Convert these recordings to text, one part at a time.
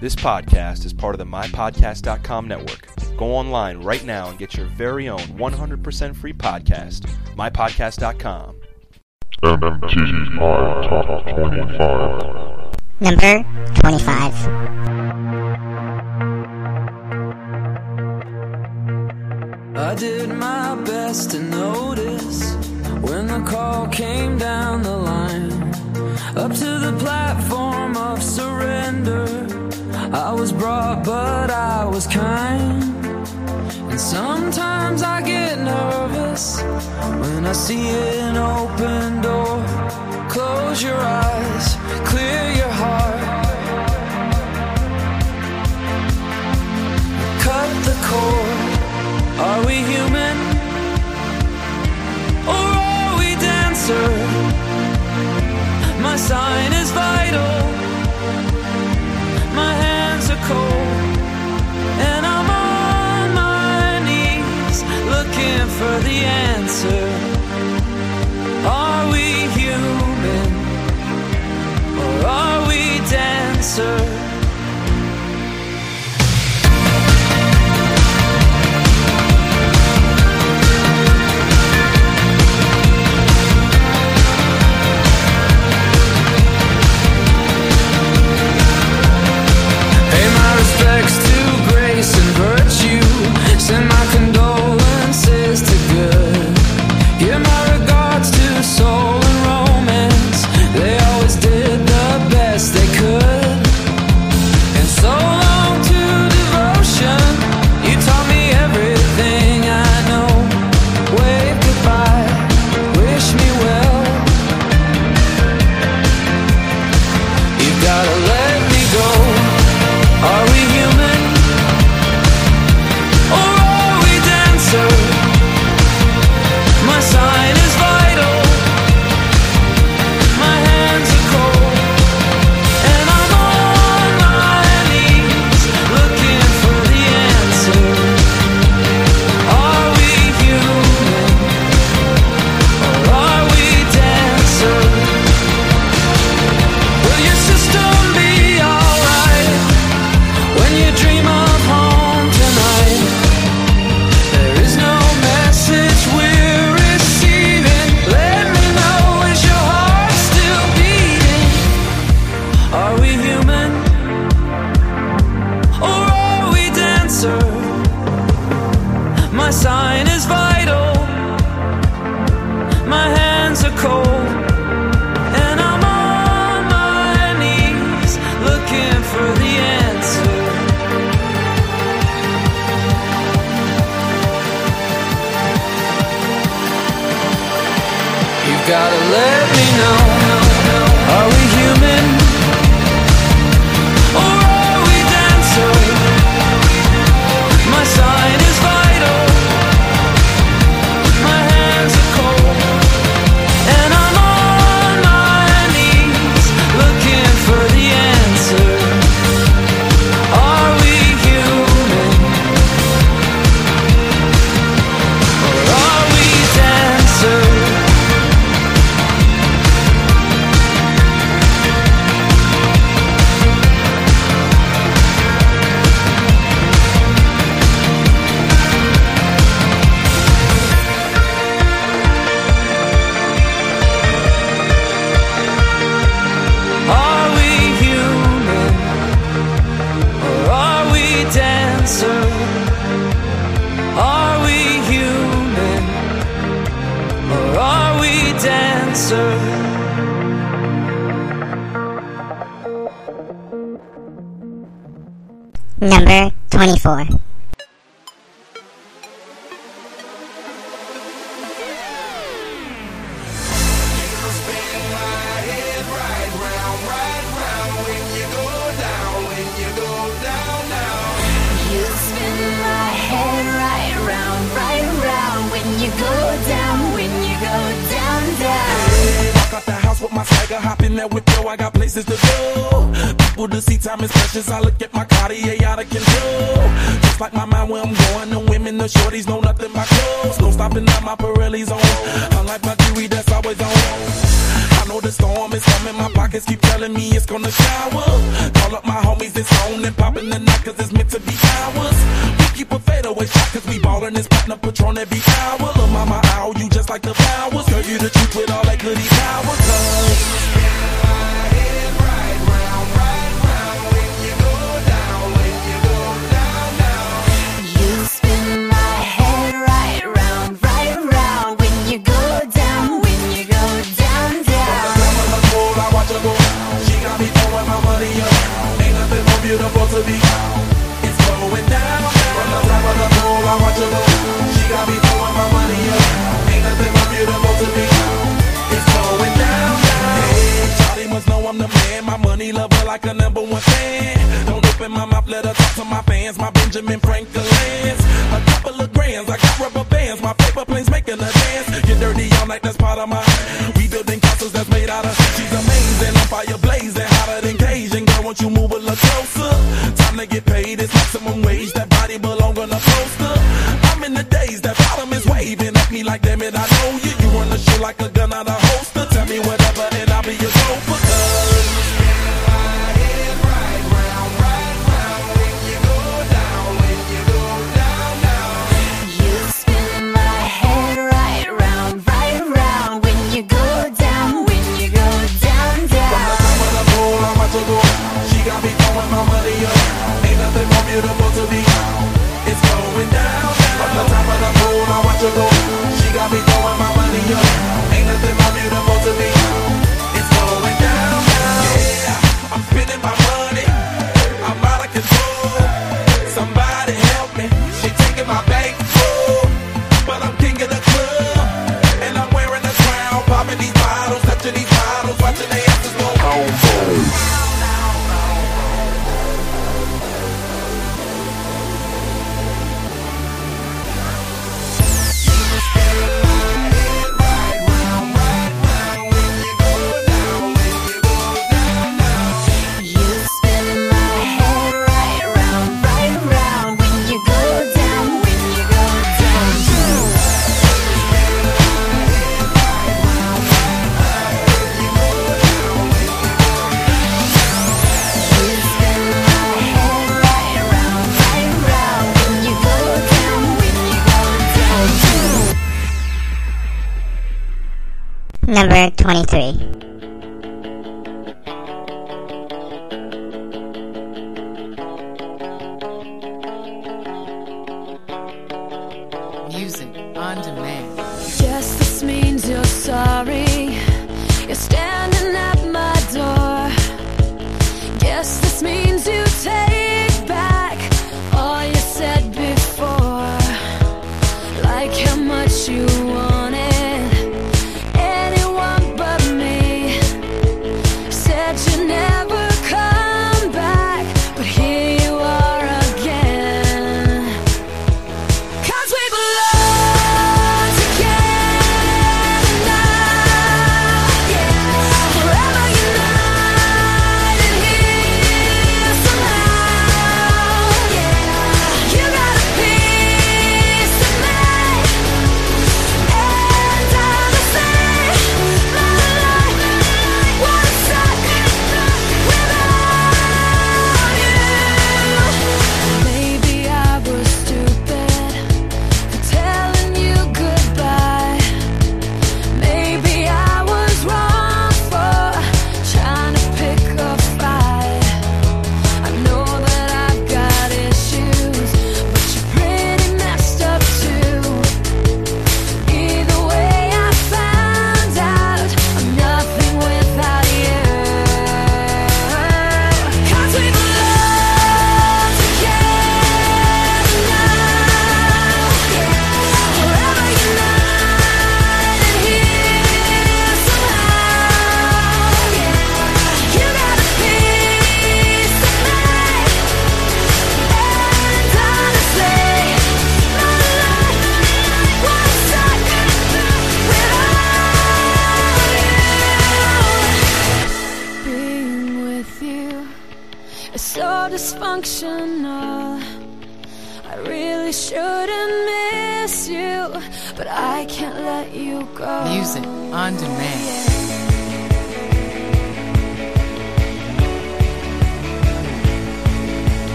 This podcast is part of the MyPodcast.com network. Go online right now and get your very own 100% free podcast, MyPodcast.com. MMTR Top 25. Number 25. I did my best to notice when the call came down the line, up to the platform of surrender. I was brought, but I was kind. And sometimes I get nervous when I see an open door. Close your eyes, clear your heart. Cut the cord. Are we human? Or are we dancer? My sign is vital and I'm on my knees looking for the answer. Are we human or are we dancers? you. Send my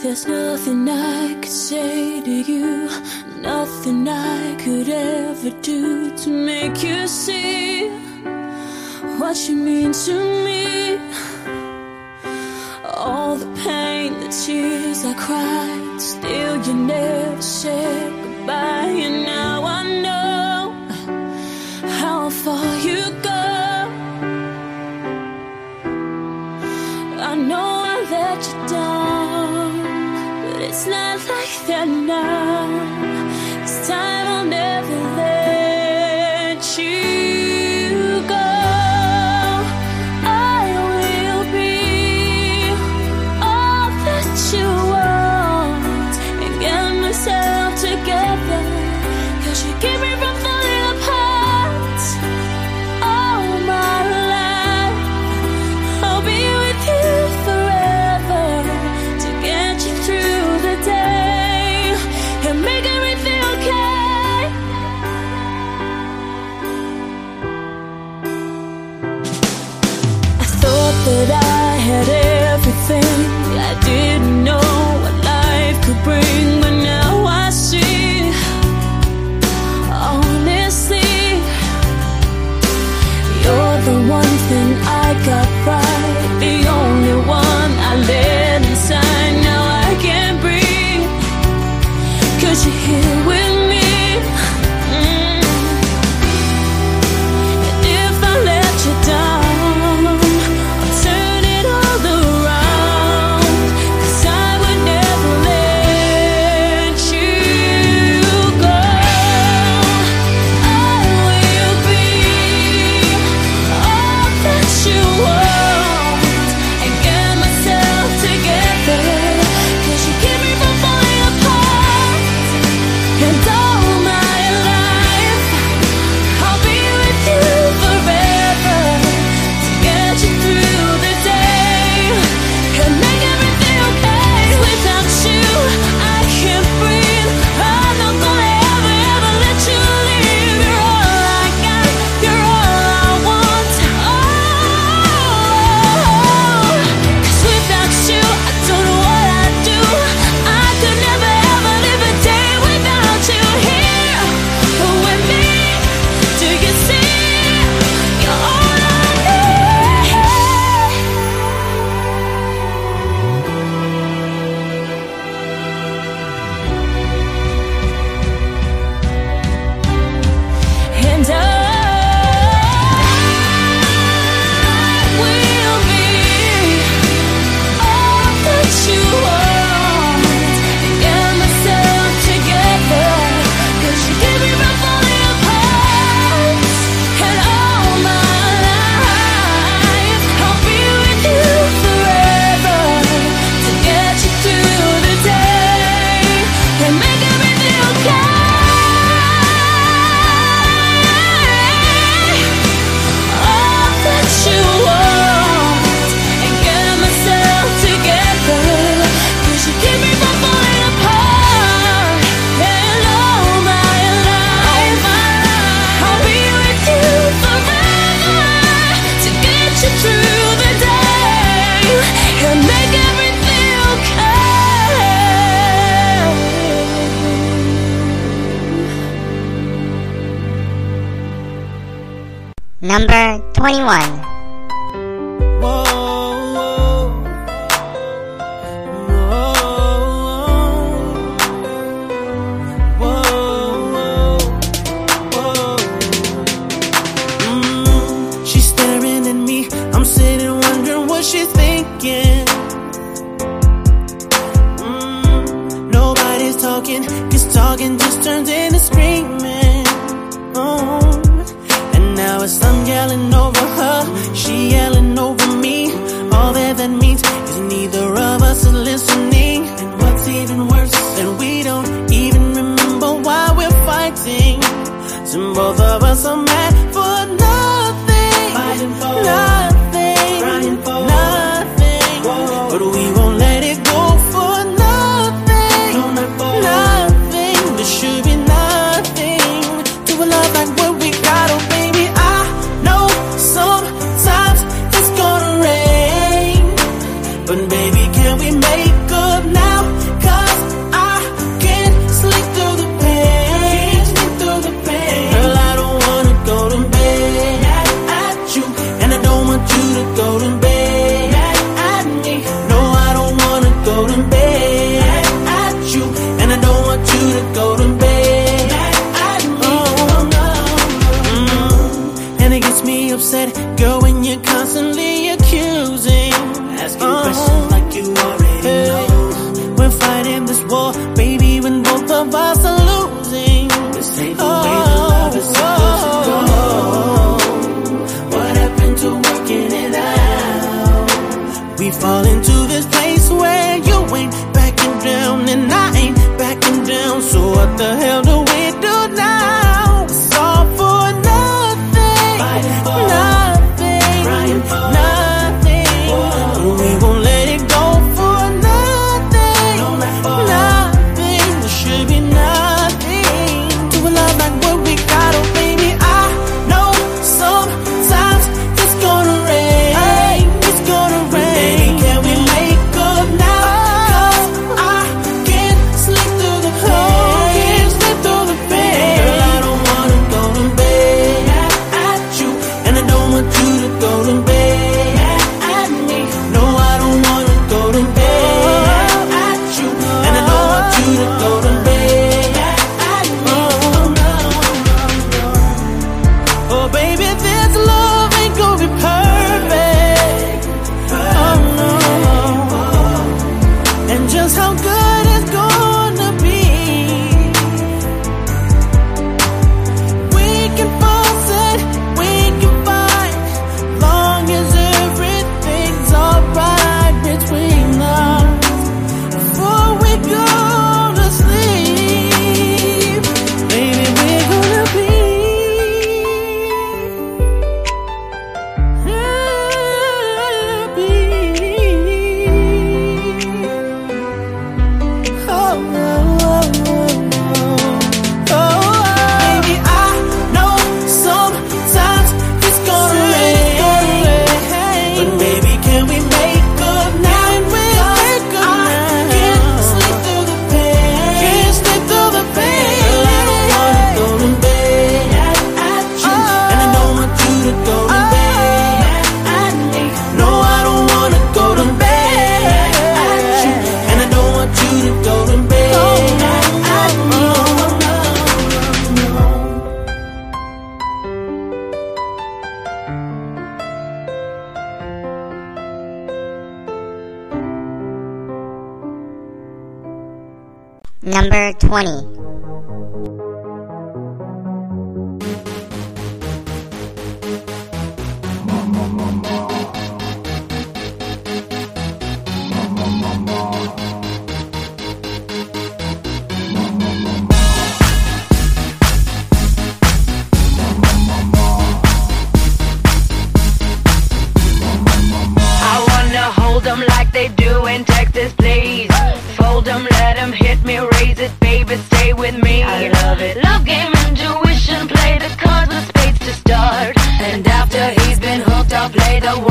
There's nothing I could say to you, nothing I could ever do to make you see what you mean to me. upset. Go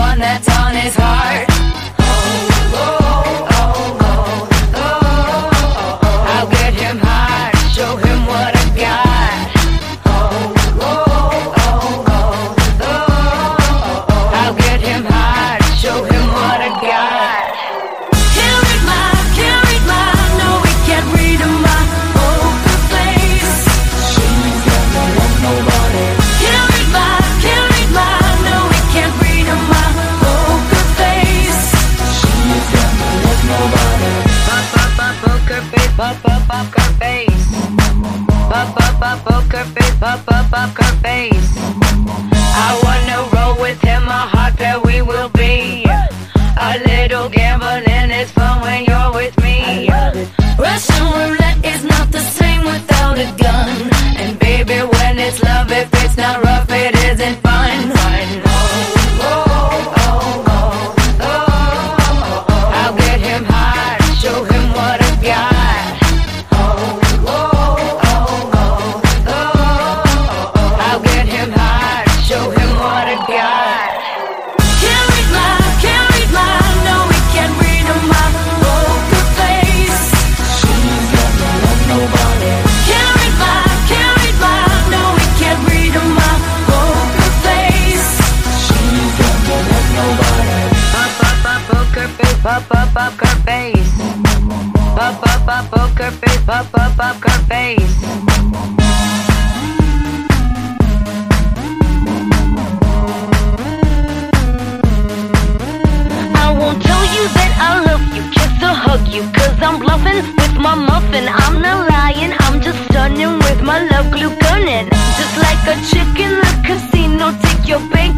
one that's on his heart.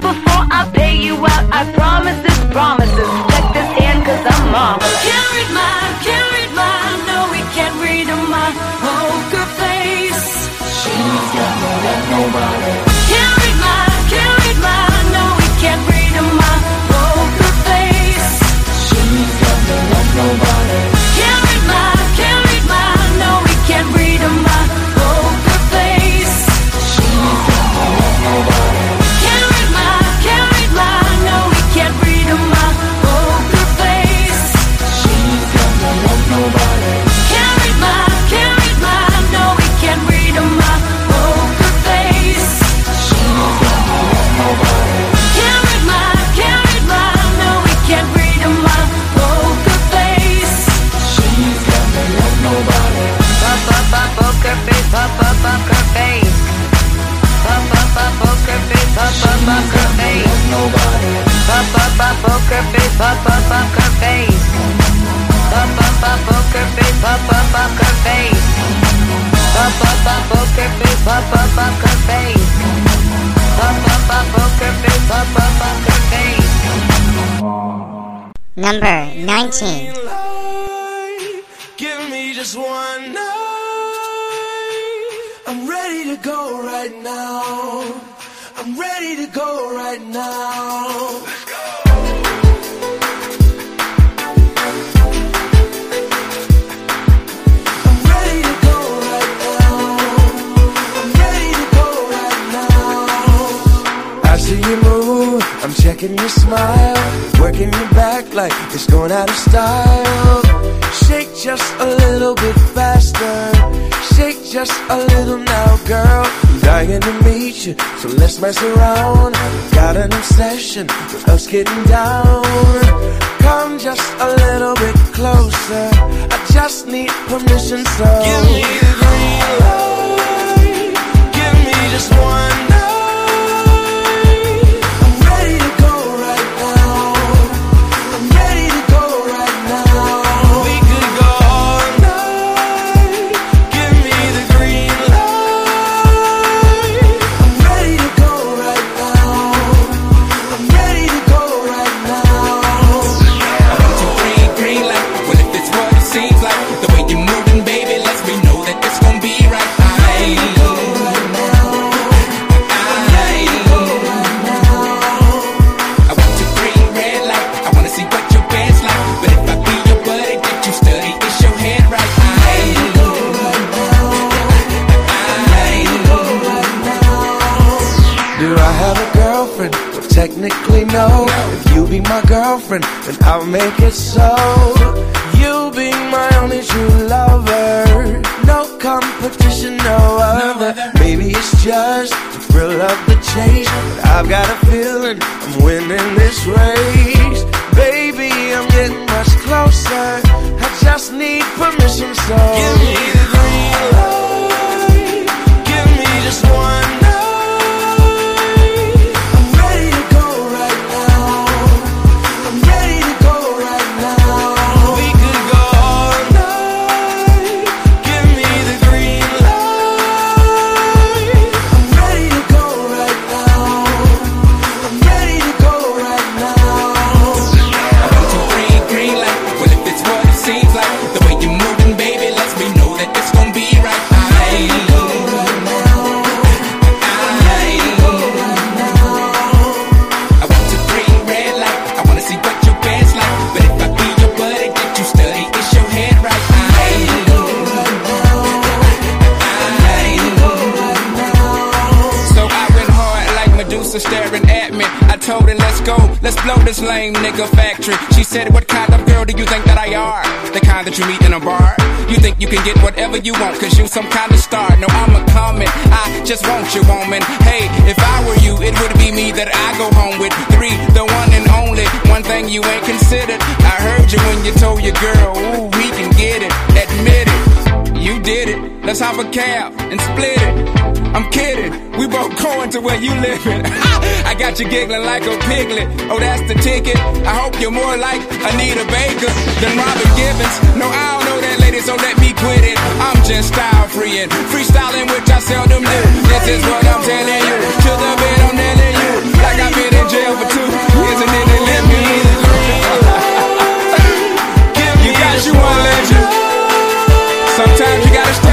before I pay you out. I promise, promises, promises. Check this hand, cause I'm marvelous. Can't read my, can't read my, No, we can't read my poker face. She's got more than nobody. Number 19. Give me just one night. I'm ready to go right now. I'm ready to go right now. I'm checking your smile, working your back like it's going out of style. Shake just a little bit faster, shake just a little now, girl dying to meet you, so let's mess around. Got an obsession with us getting down. Come just a little bit closer. I just need permission, so give me the green light. Give me just one. Be my girlfriend, then I'll make it so. You'll be my only true lover. No competition, no other. Maybe it's just the thrill of the chase. But I've got a feeling I'm winning this race. Baby, I'm getting much closer. I just need permission, so give me the green light. This lame nigga factory. She said, what kind of girl do you think that I are? The kind that you meet in a bar? You think you can get whatever you want, cause you some kind of star. No, I'm a comment, I just want you, woman. Hey, if I were you, it would be me that I go home with. Three, the one and only. One thing you ain't considered. I heard you when you told your girl, ooh, we can get it. Admit it. You did it. Let's hop a cab and split it. I'm kidding. We both going to where you living. I got you giggling like a piglet. Oh, that's the ticket. I hope you're more like Anita Baker than Robin Givens. No, I don't know that lady, so let me quit it. I'm just style free and freestyling, which I seldom do. This is what I'm telling you. To the bed, I'm nailing you. Like I've been in jail for two they let me in. You got you one legend. Sometimes you gotta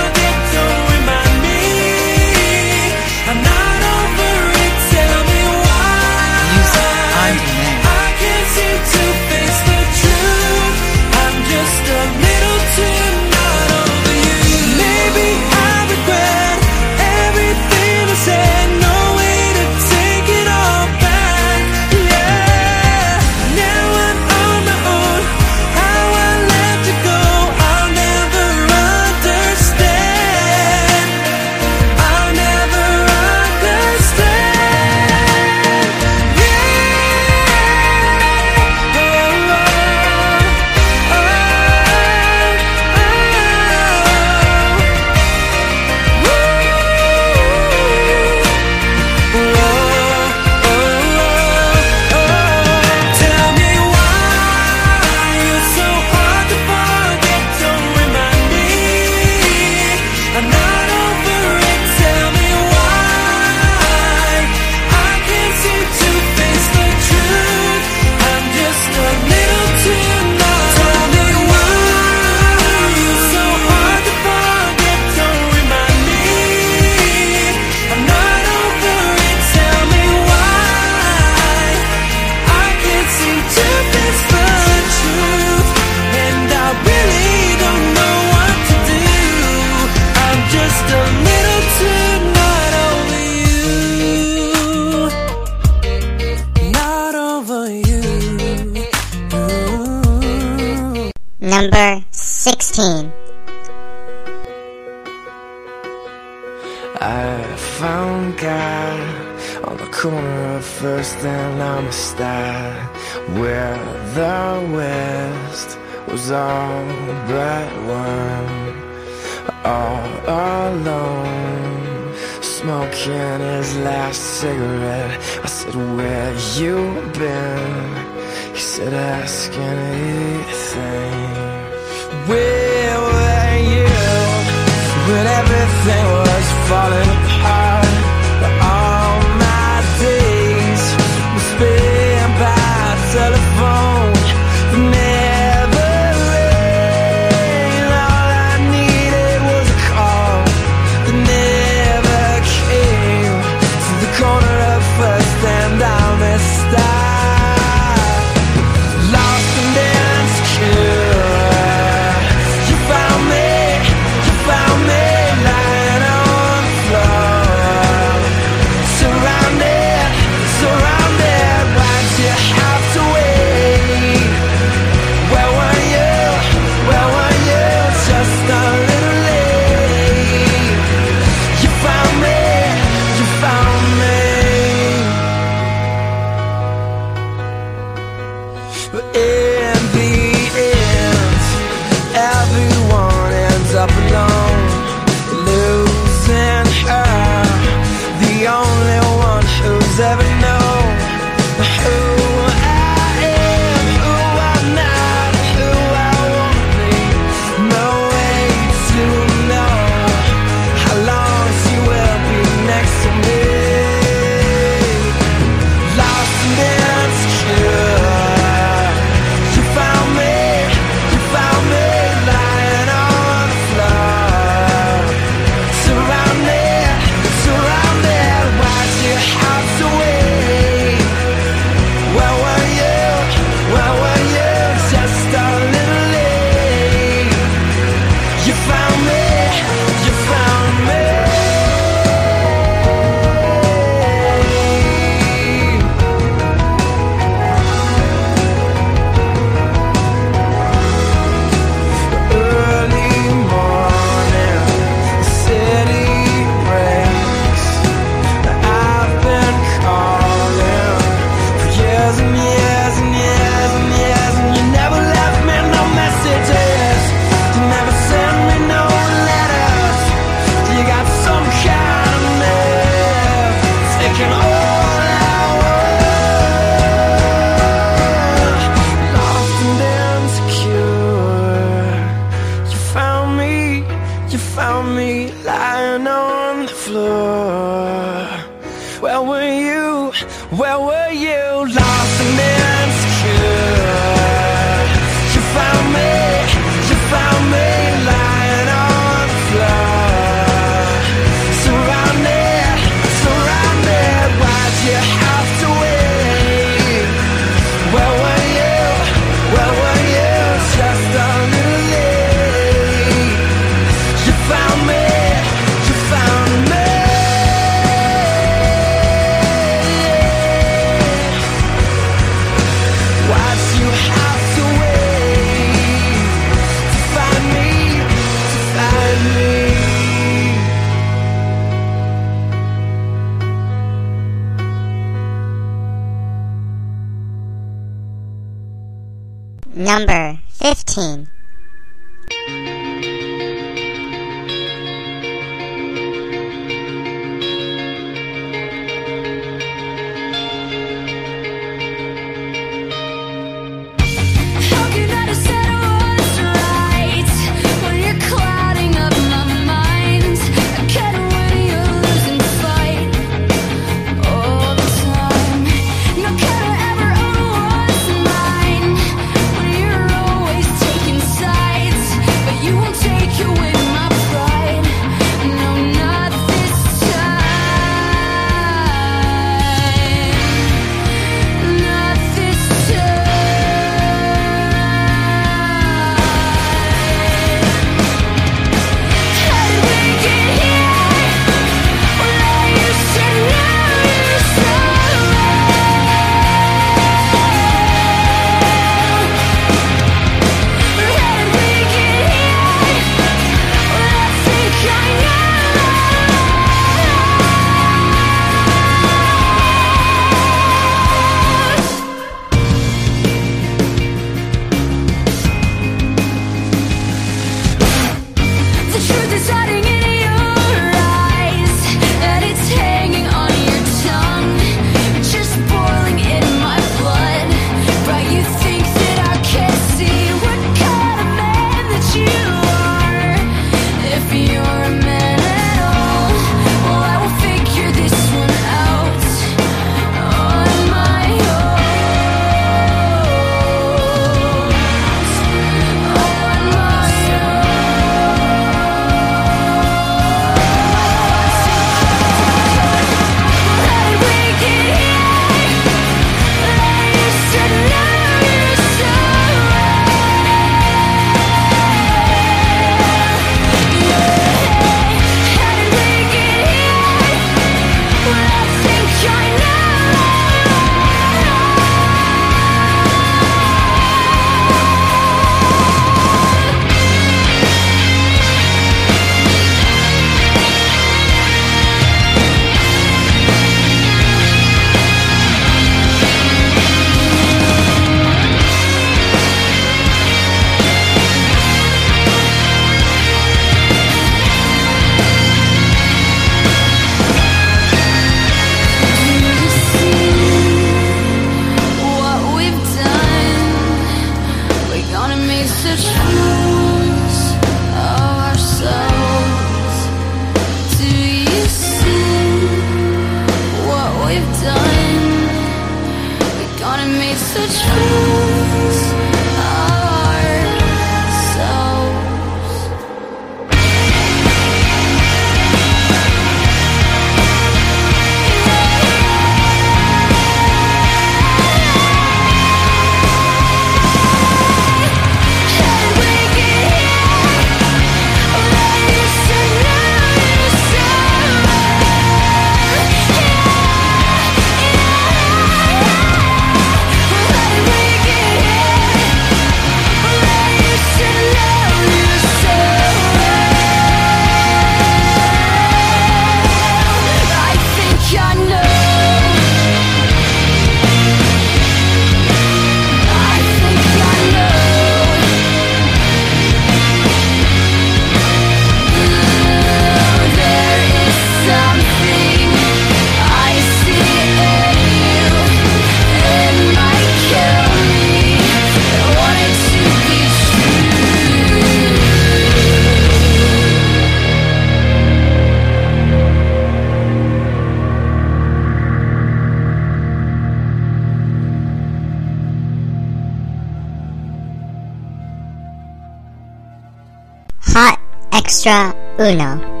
Extra Uno.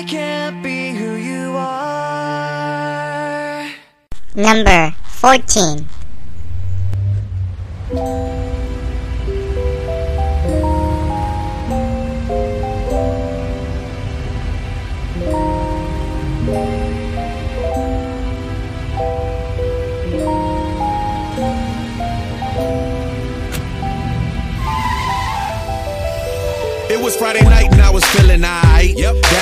I can't be who you are. Number 14.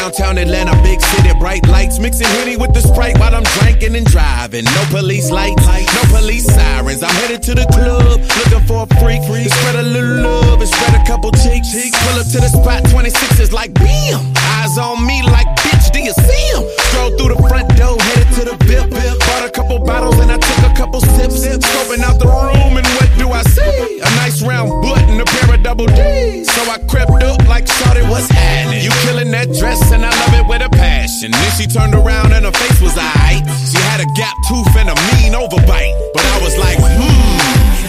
Downtown Atlanta, big city, bright lights. Mixing Henny with the Sprite while I'm drinking and driving. No police lights, no police sirens. I'm headed to the club, looking for a freak. To spread a little love and spread a couple cheeks. Pull up to the spot, 26 is like bam. Eyes on me like bitch, do you see him? Stroll through the front door, to the VIP. Bought a couple bottles and I took a couple sips. Scoping out the room and what do I see? A nice round butt and a pair of double D's. So I crept up like shorty, what's happening? You killing that dress and I love it with a passion. Then she turned around and her face was aight. She had a gap tooth and a mean overbite. But I was like, hmm.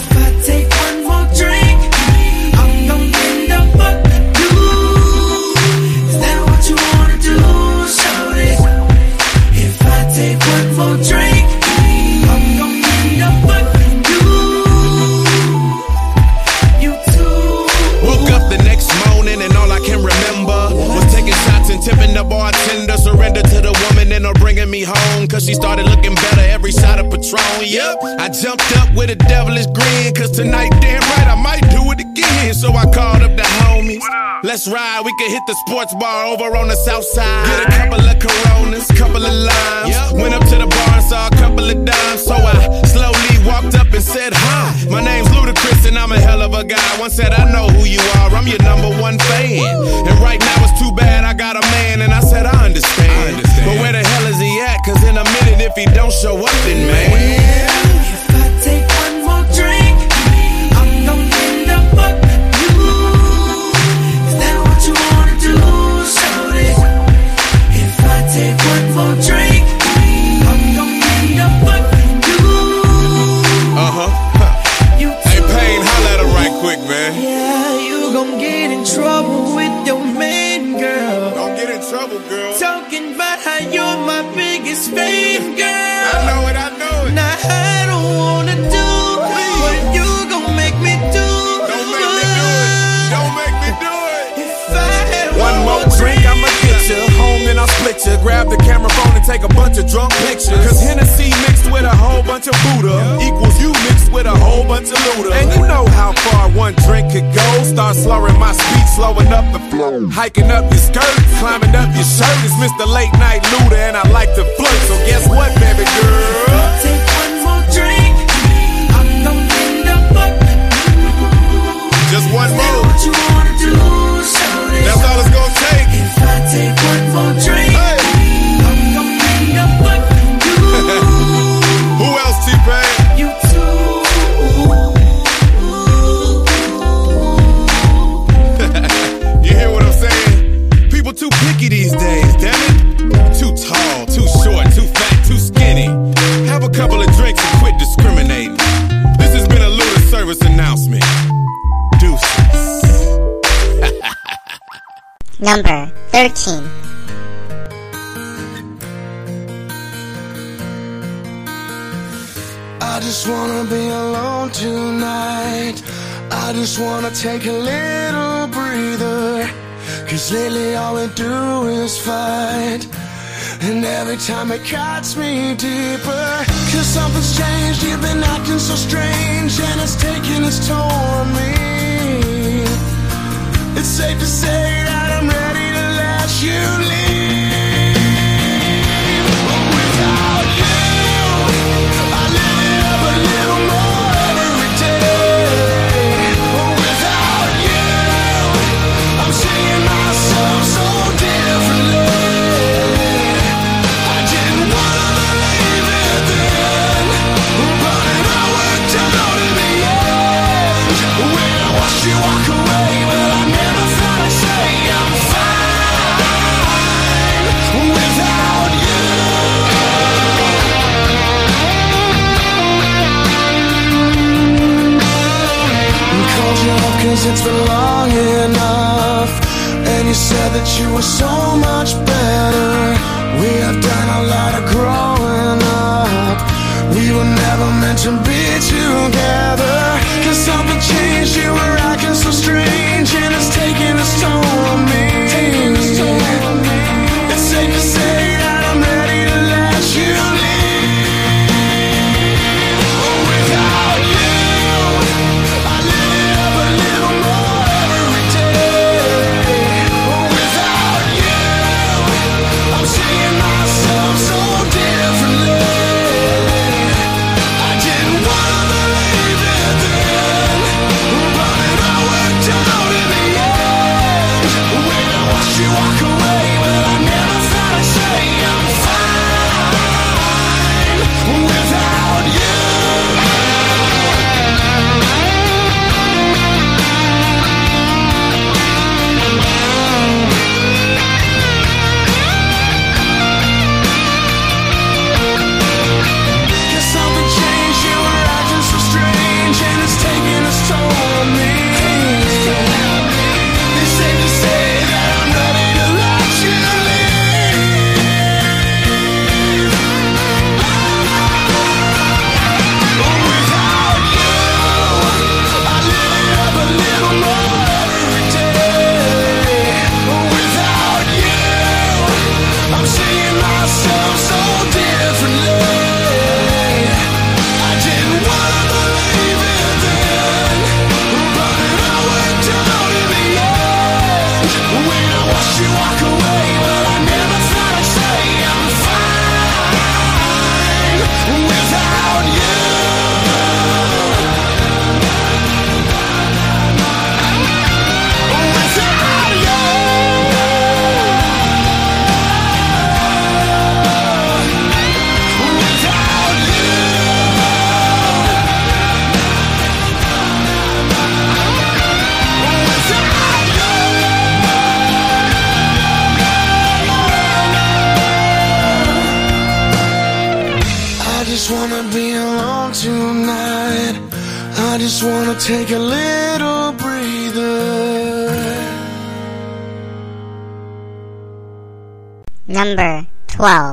She started looking better every shot of Patron. Yep. I jumped up with a devilish grin. Cause tonight, damn right, I might do it again. So I called up the homies. Let's ride, we can hit the sports bar over on the south side. Get a couple of coronas, couple of limes. Went up to the bar and saw a couple of dimes. So I slowly walked up and said, Hi, my name's Ludacris and I'm a hell of a guy. One said, I know who you are, I'm your number one fan. And right now it's too bad I got a man, and I said, I understand. But where the hell is he at? Cause in a minute, if he don't show up, then man. Then I'll split you. Grab the camera phone and take a bunch of drunk pictures. Cause Hennessy mixed with a whole bunch of Buddha equals you mixed with a whole bunch of Luda. And you know how far one drink could go. Start slurring my speech, slowing up the flow. Hiking up your skirt, climbing up your shirt. It's Mr. Late Night Luda, and I like to flirt. So guess what, baby girl? take one more drink, I'm gonna end up Just one more. what you wanna do, shorty? That's all it's gonna take. If I take one more drink, time it cuts me deeper. Cause something's changed, you've been acting so strange. And it's taking its toll on me. It's safe to say that I'm ready to let you leave. It's been long enough? And you said that you were so much better. We have done a lot of growing up. We were never meant to be together. Cause something changed, you were acting so strange And Number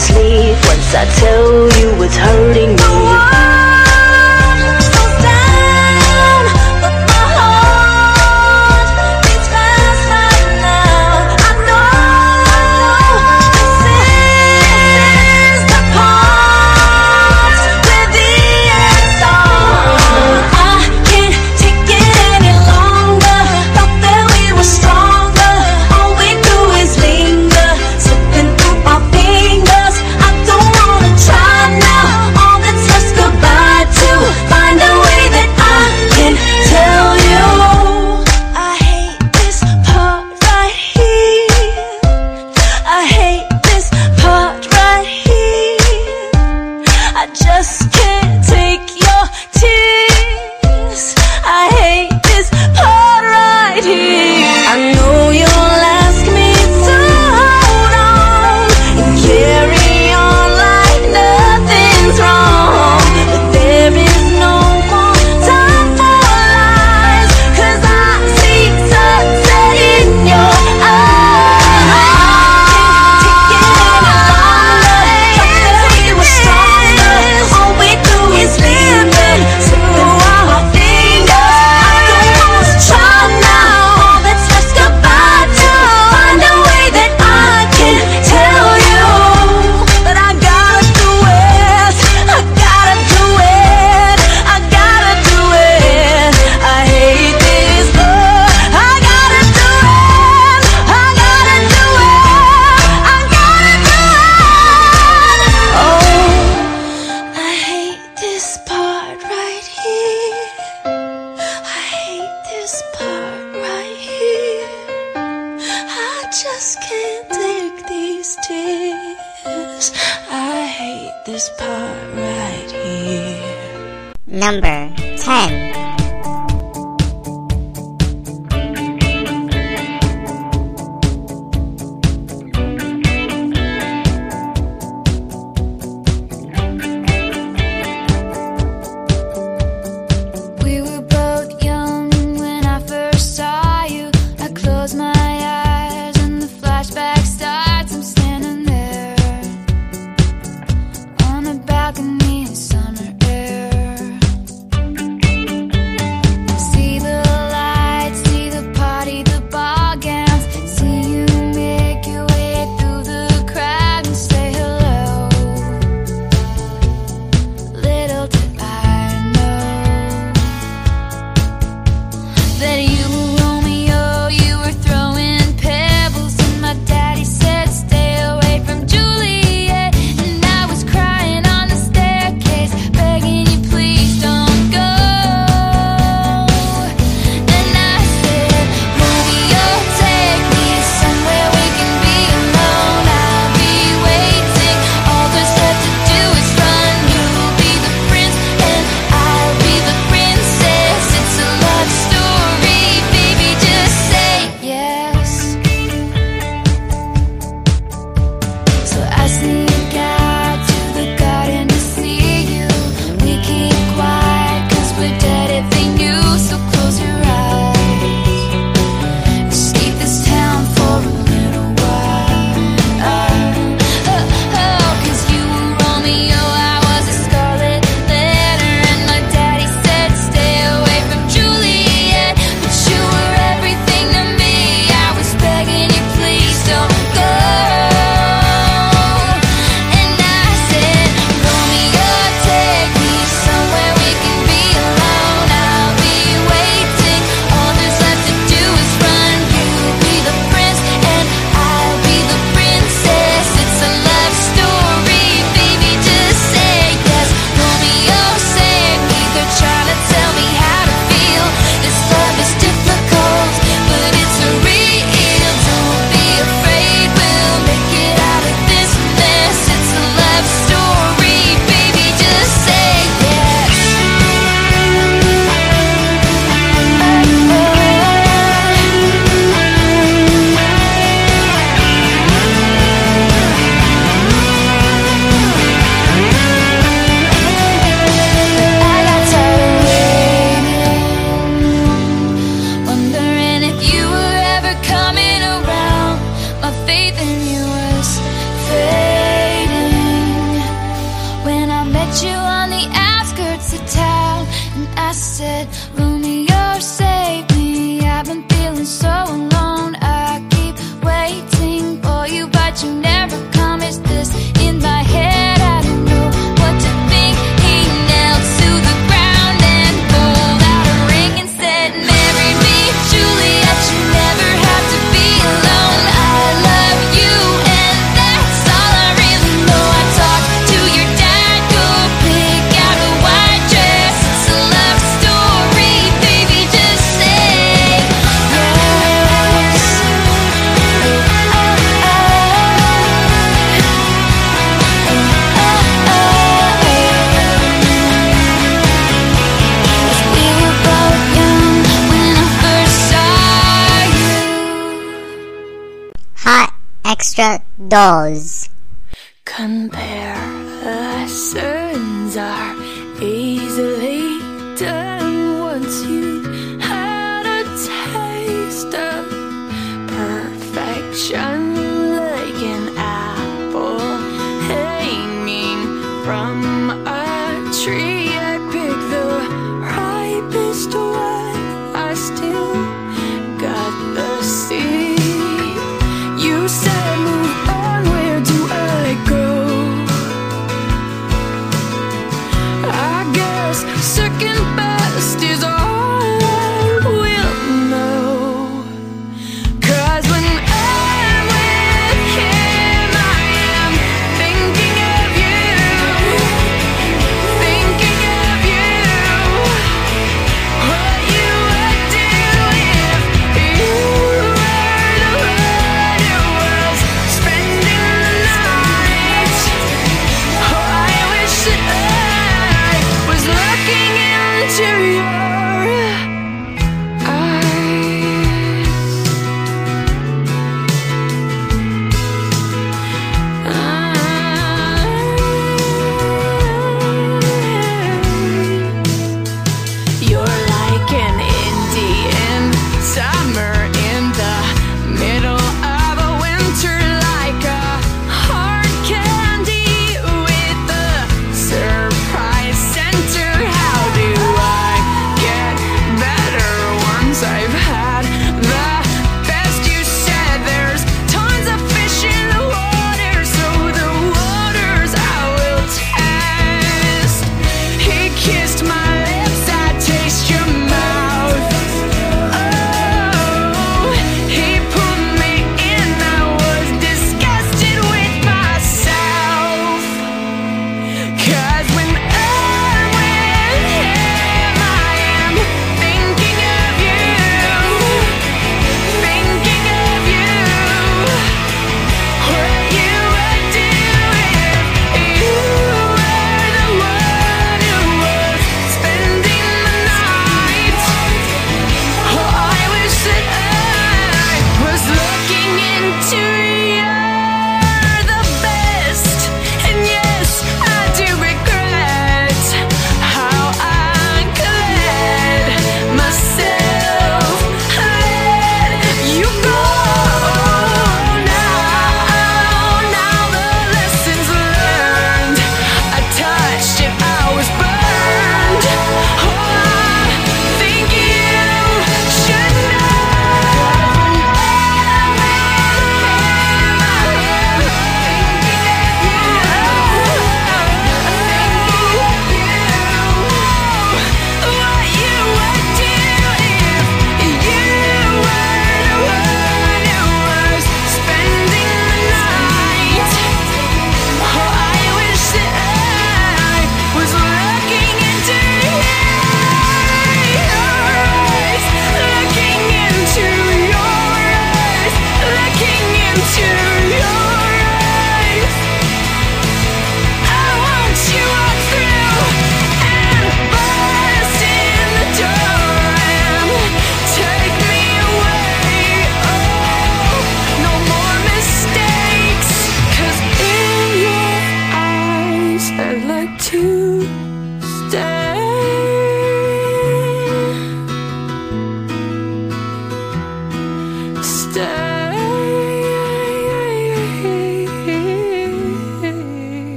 sleep once I tell you what's hurting me?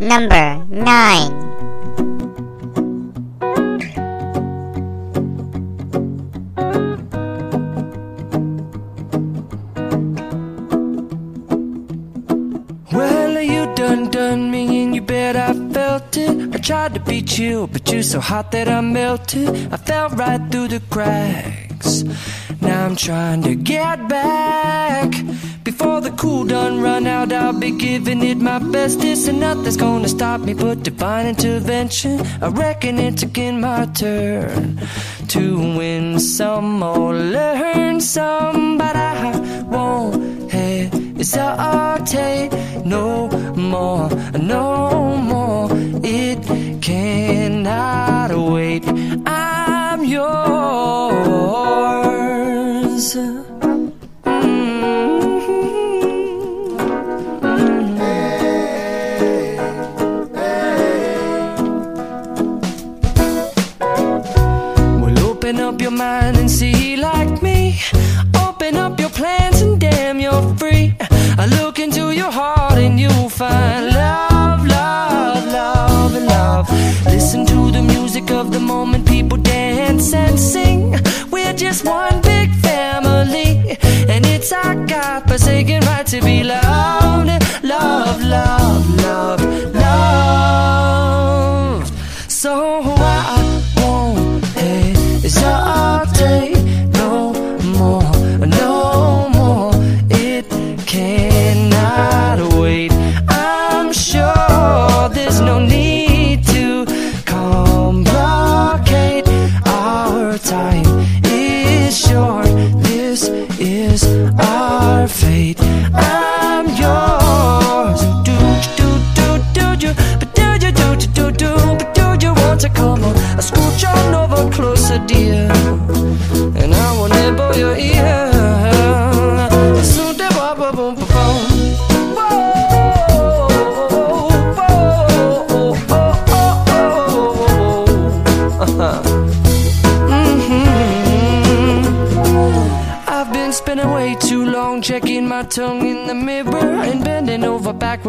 Number 9 done done me in your bed I felt it. I tried to beat you but you're so hot that I melted. I fell right through the cracks. Now I'm trying to get back cool done run out, I'll be giving it my best. This and nothing's gonna stop me but divine intervention. I reckon it's again my turn to win some or learn some, but I won't hesitate no more, no more. It cannot. forsaken right to be loved, loved, loved.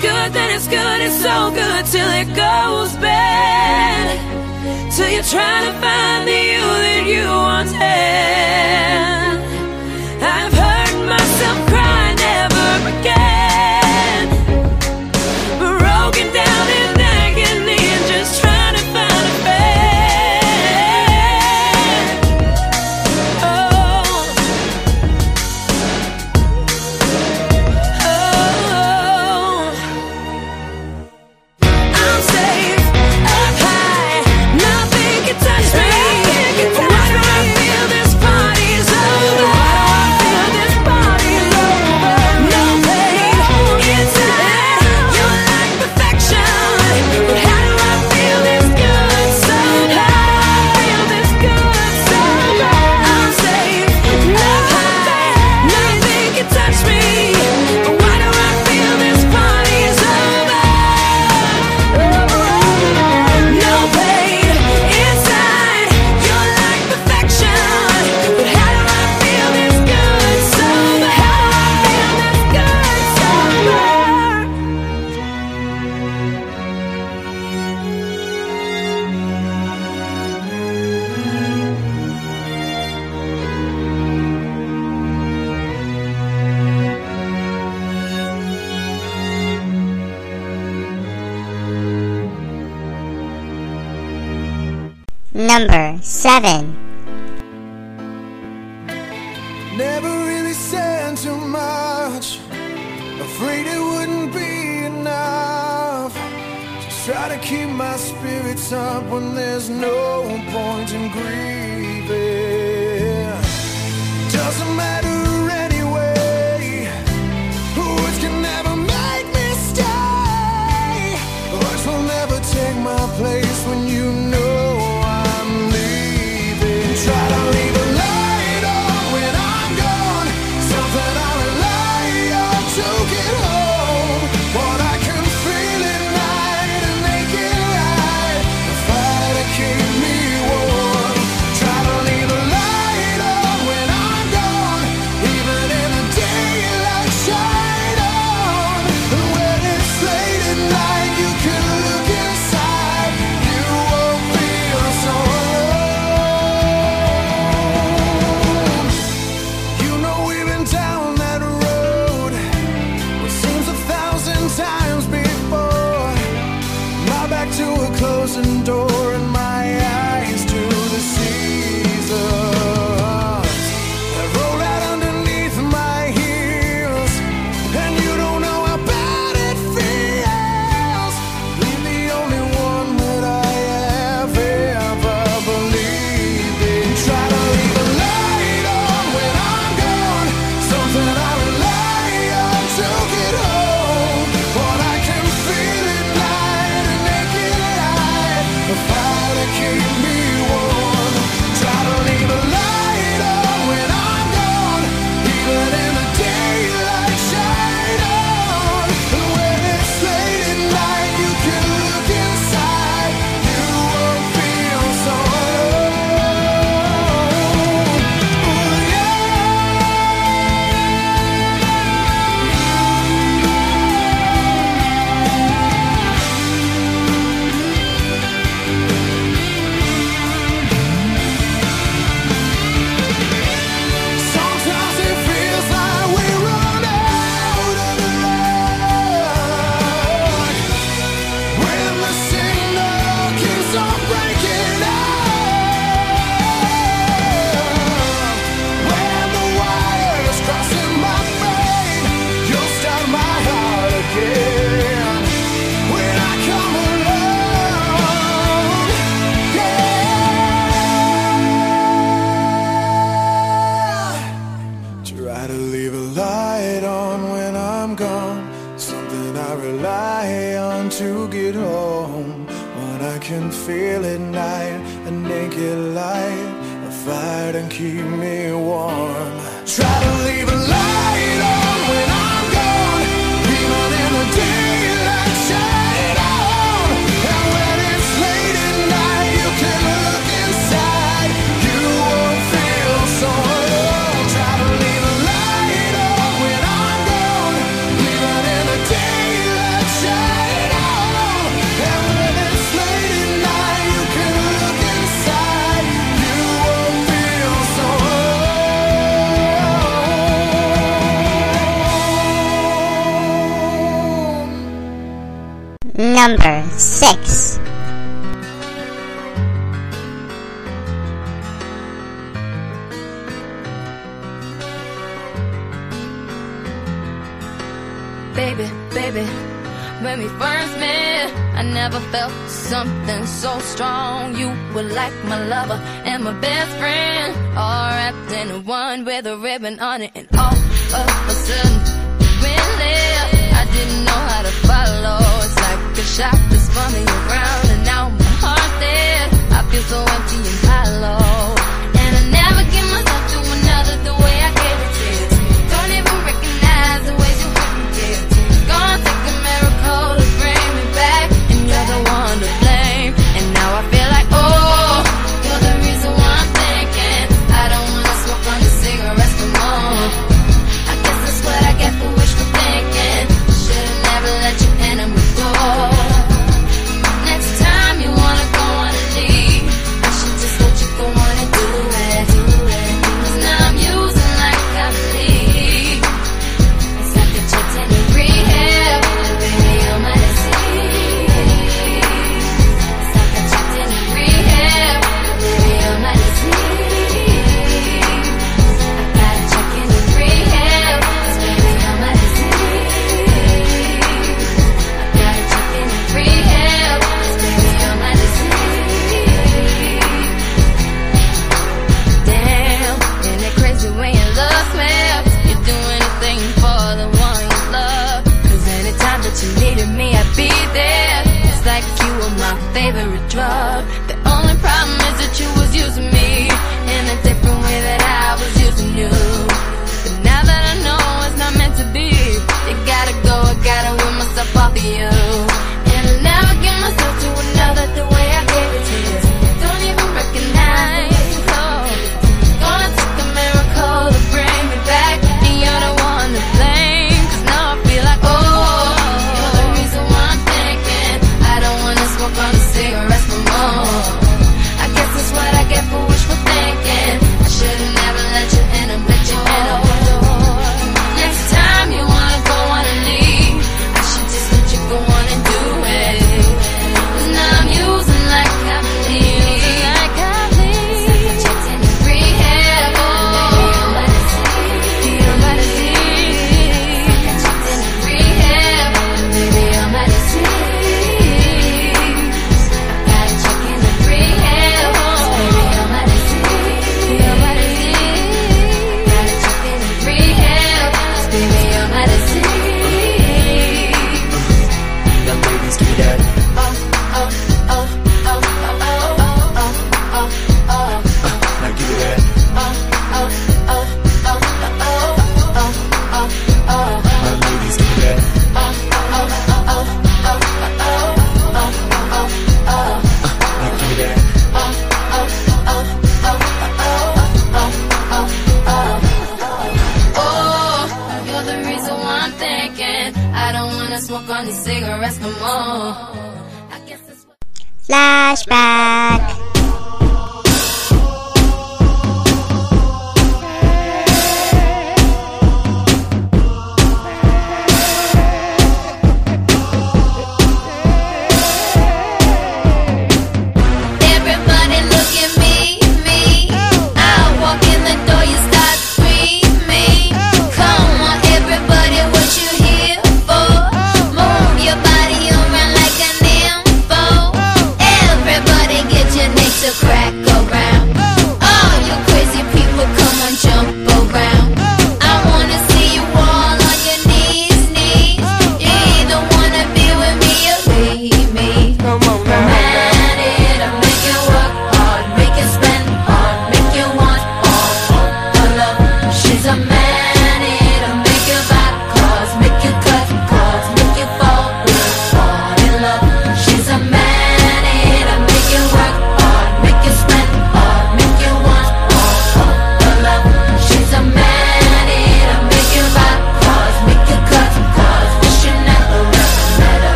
good, then it's good, it's so good till it goes bad. Till you're trying to find the you that you once had.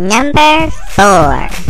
Number 4.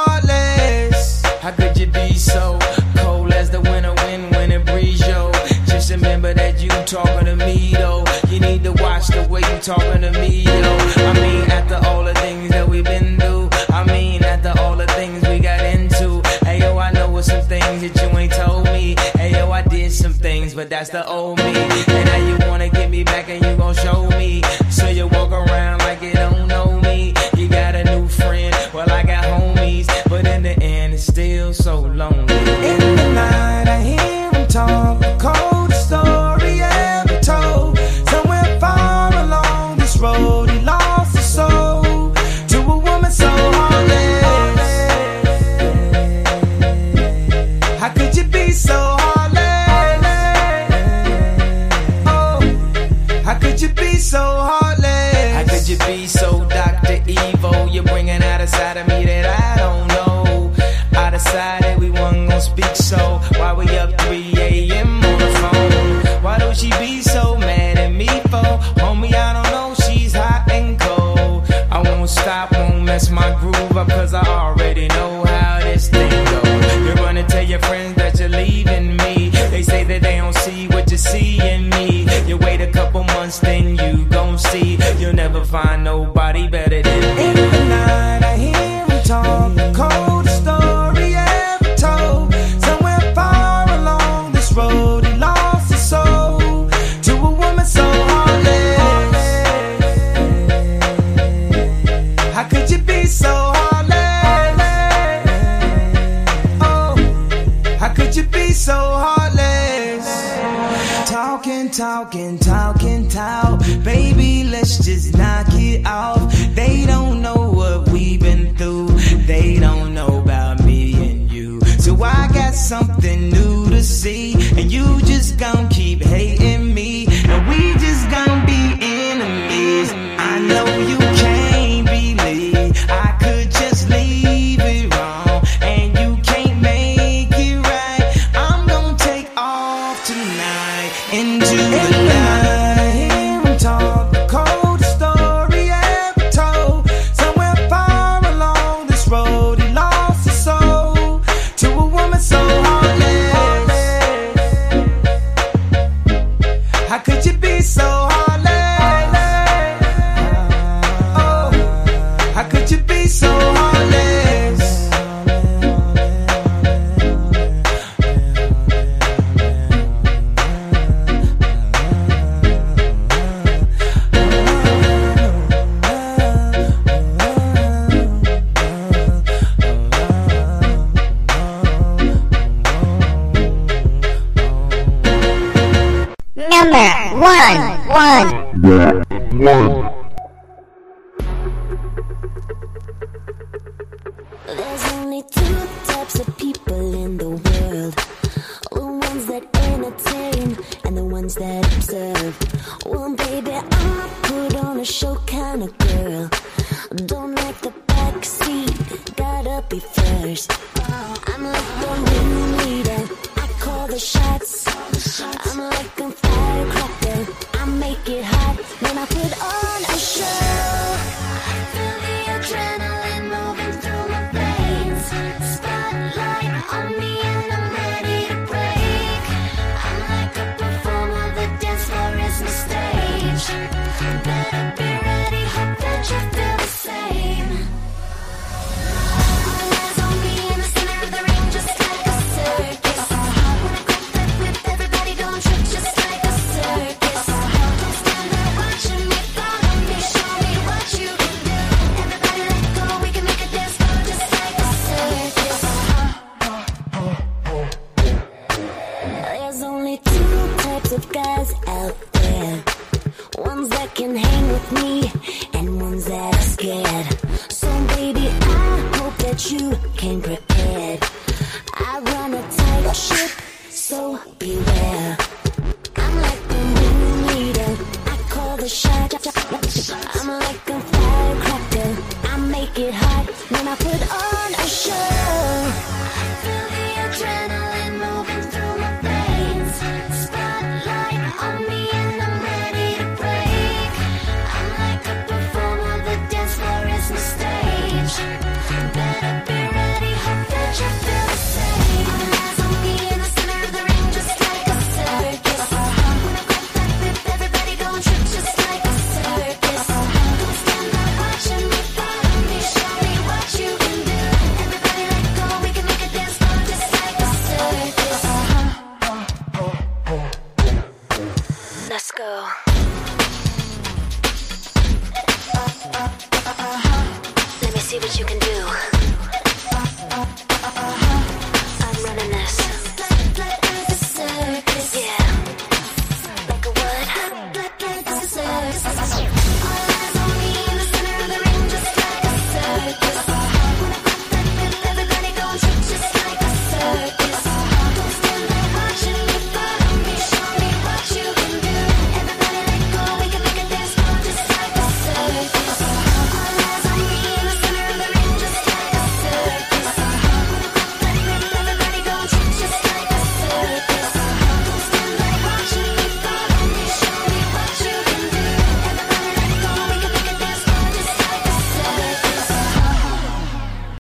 talking to me, yo. I mean, after all the things that we've been through, I mean, after all the things we got into. Hey, yo, I know what some things that you ain't told me. Hey, yo, I did some things, but that's the old me. And now you wanna get me back and you gon' show me. So you walk around like you don't know me. You got a new friend, well, I got homies. But in the end, it's still so lonely.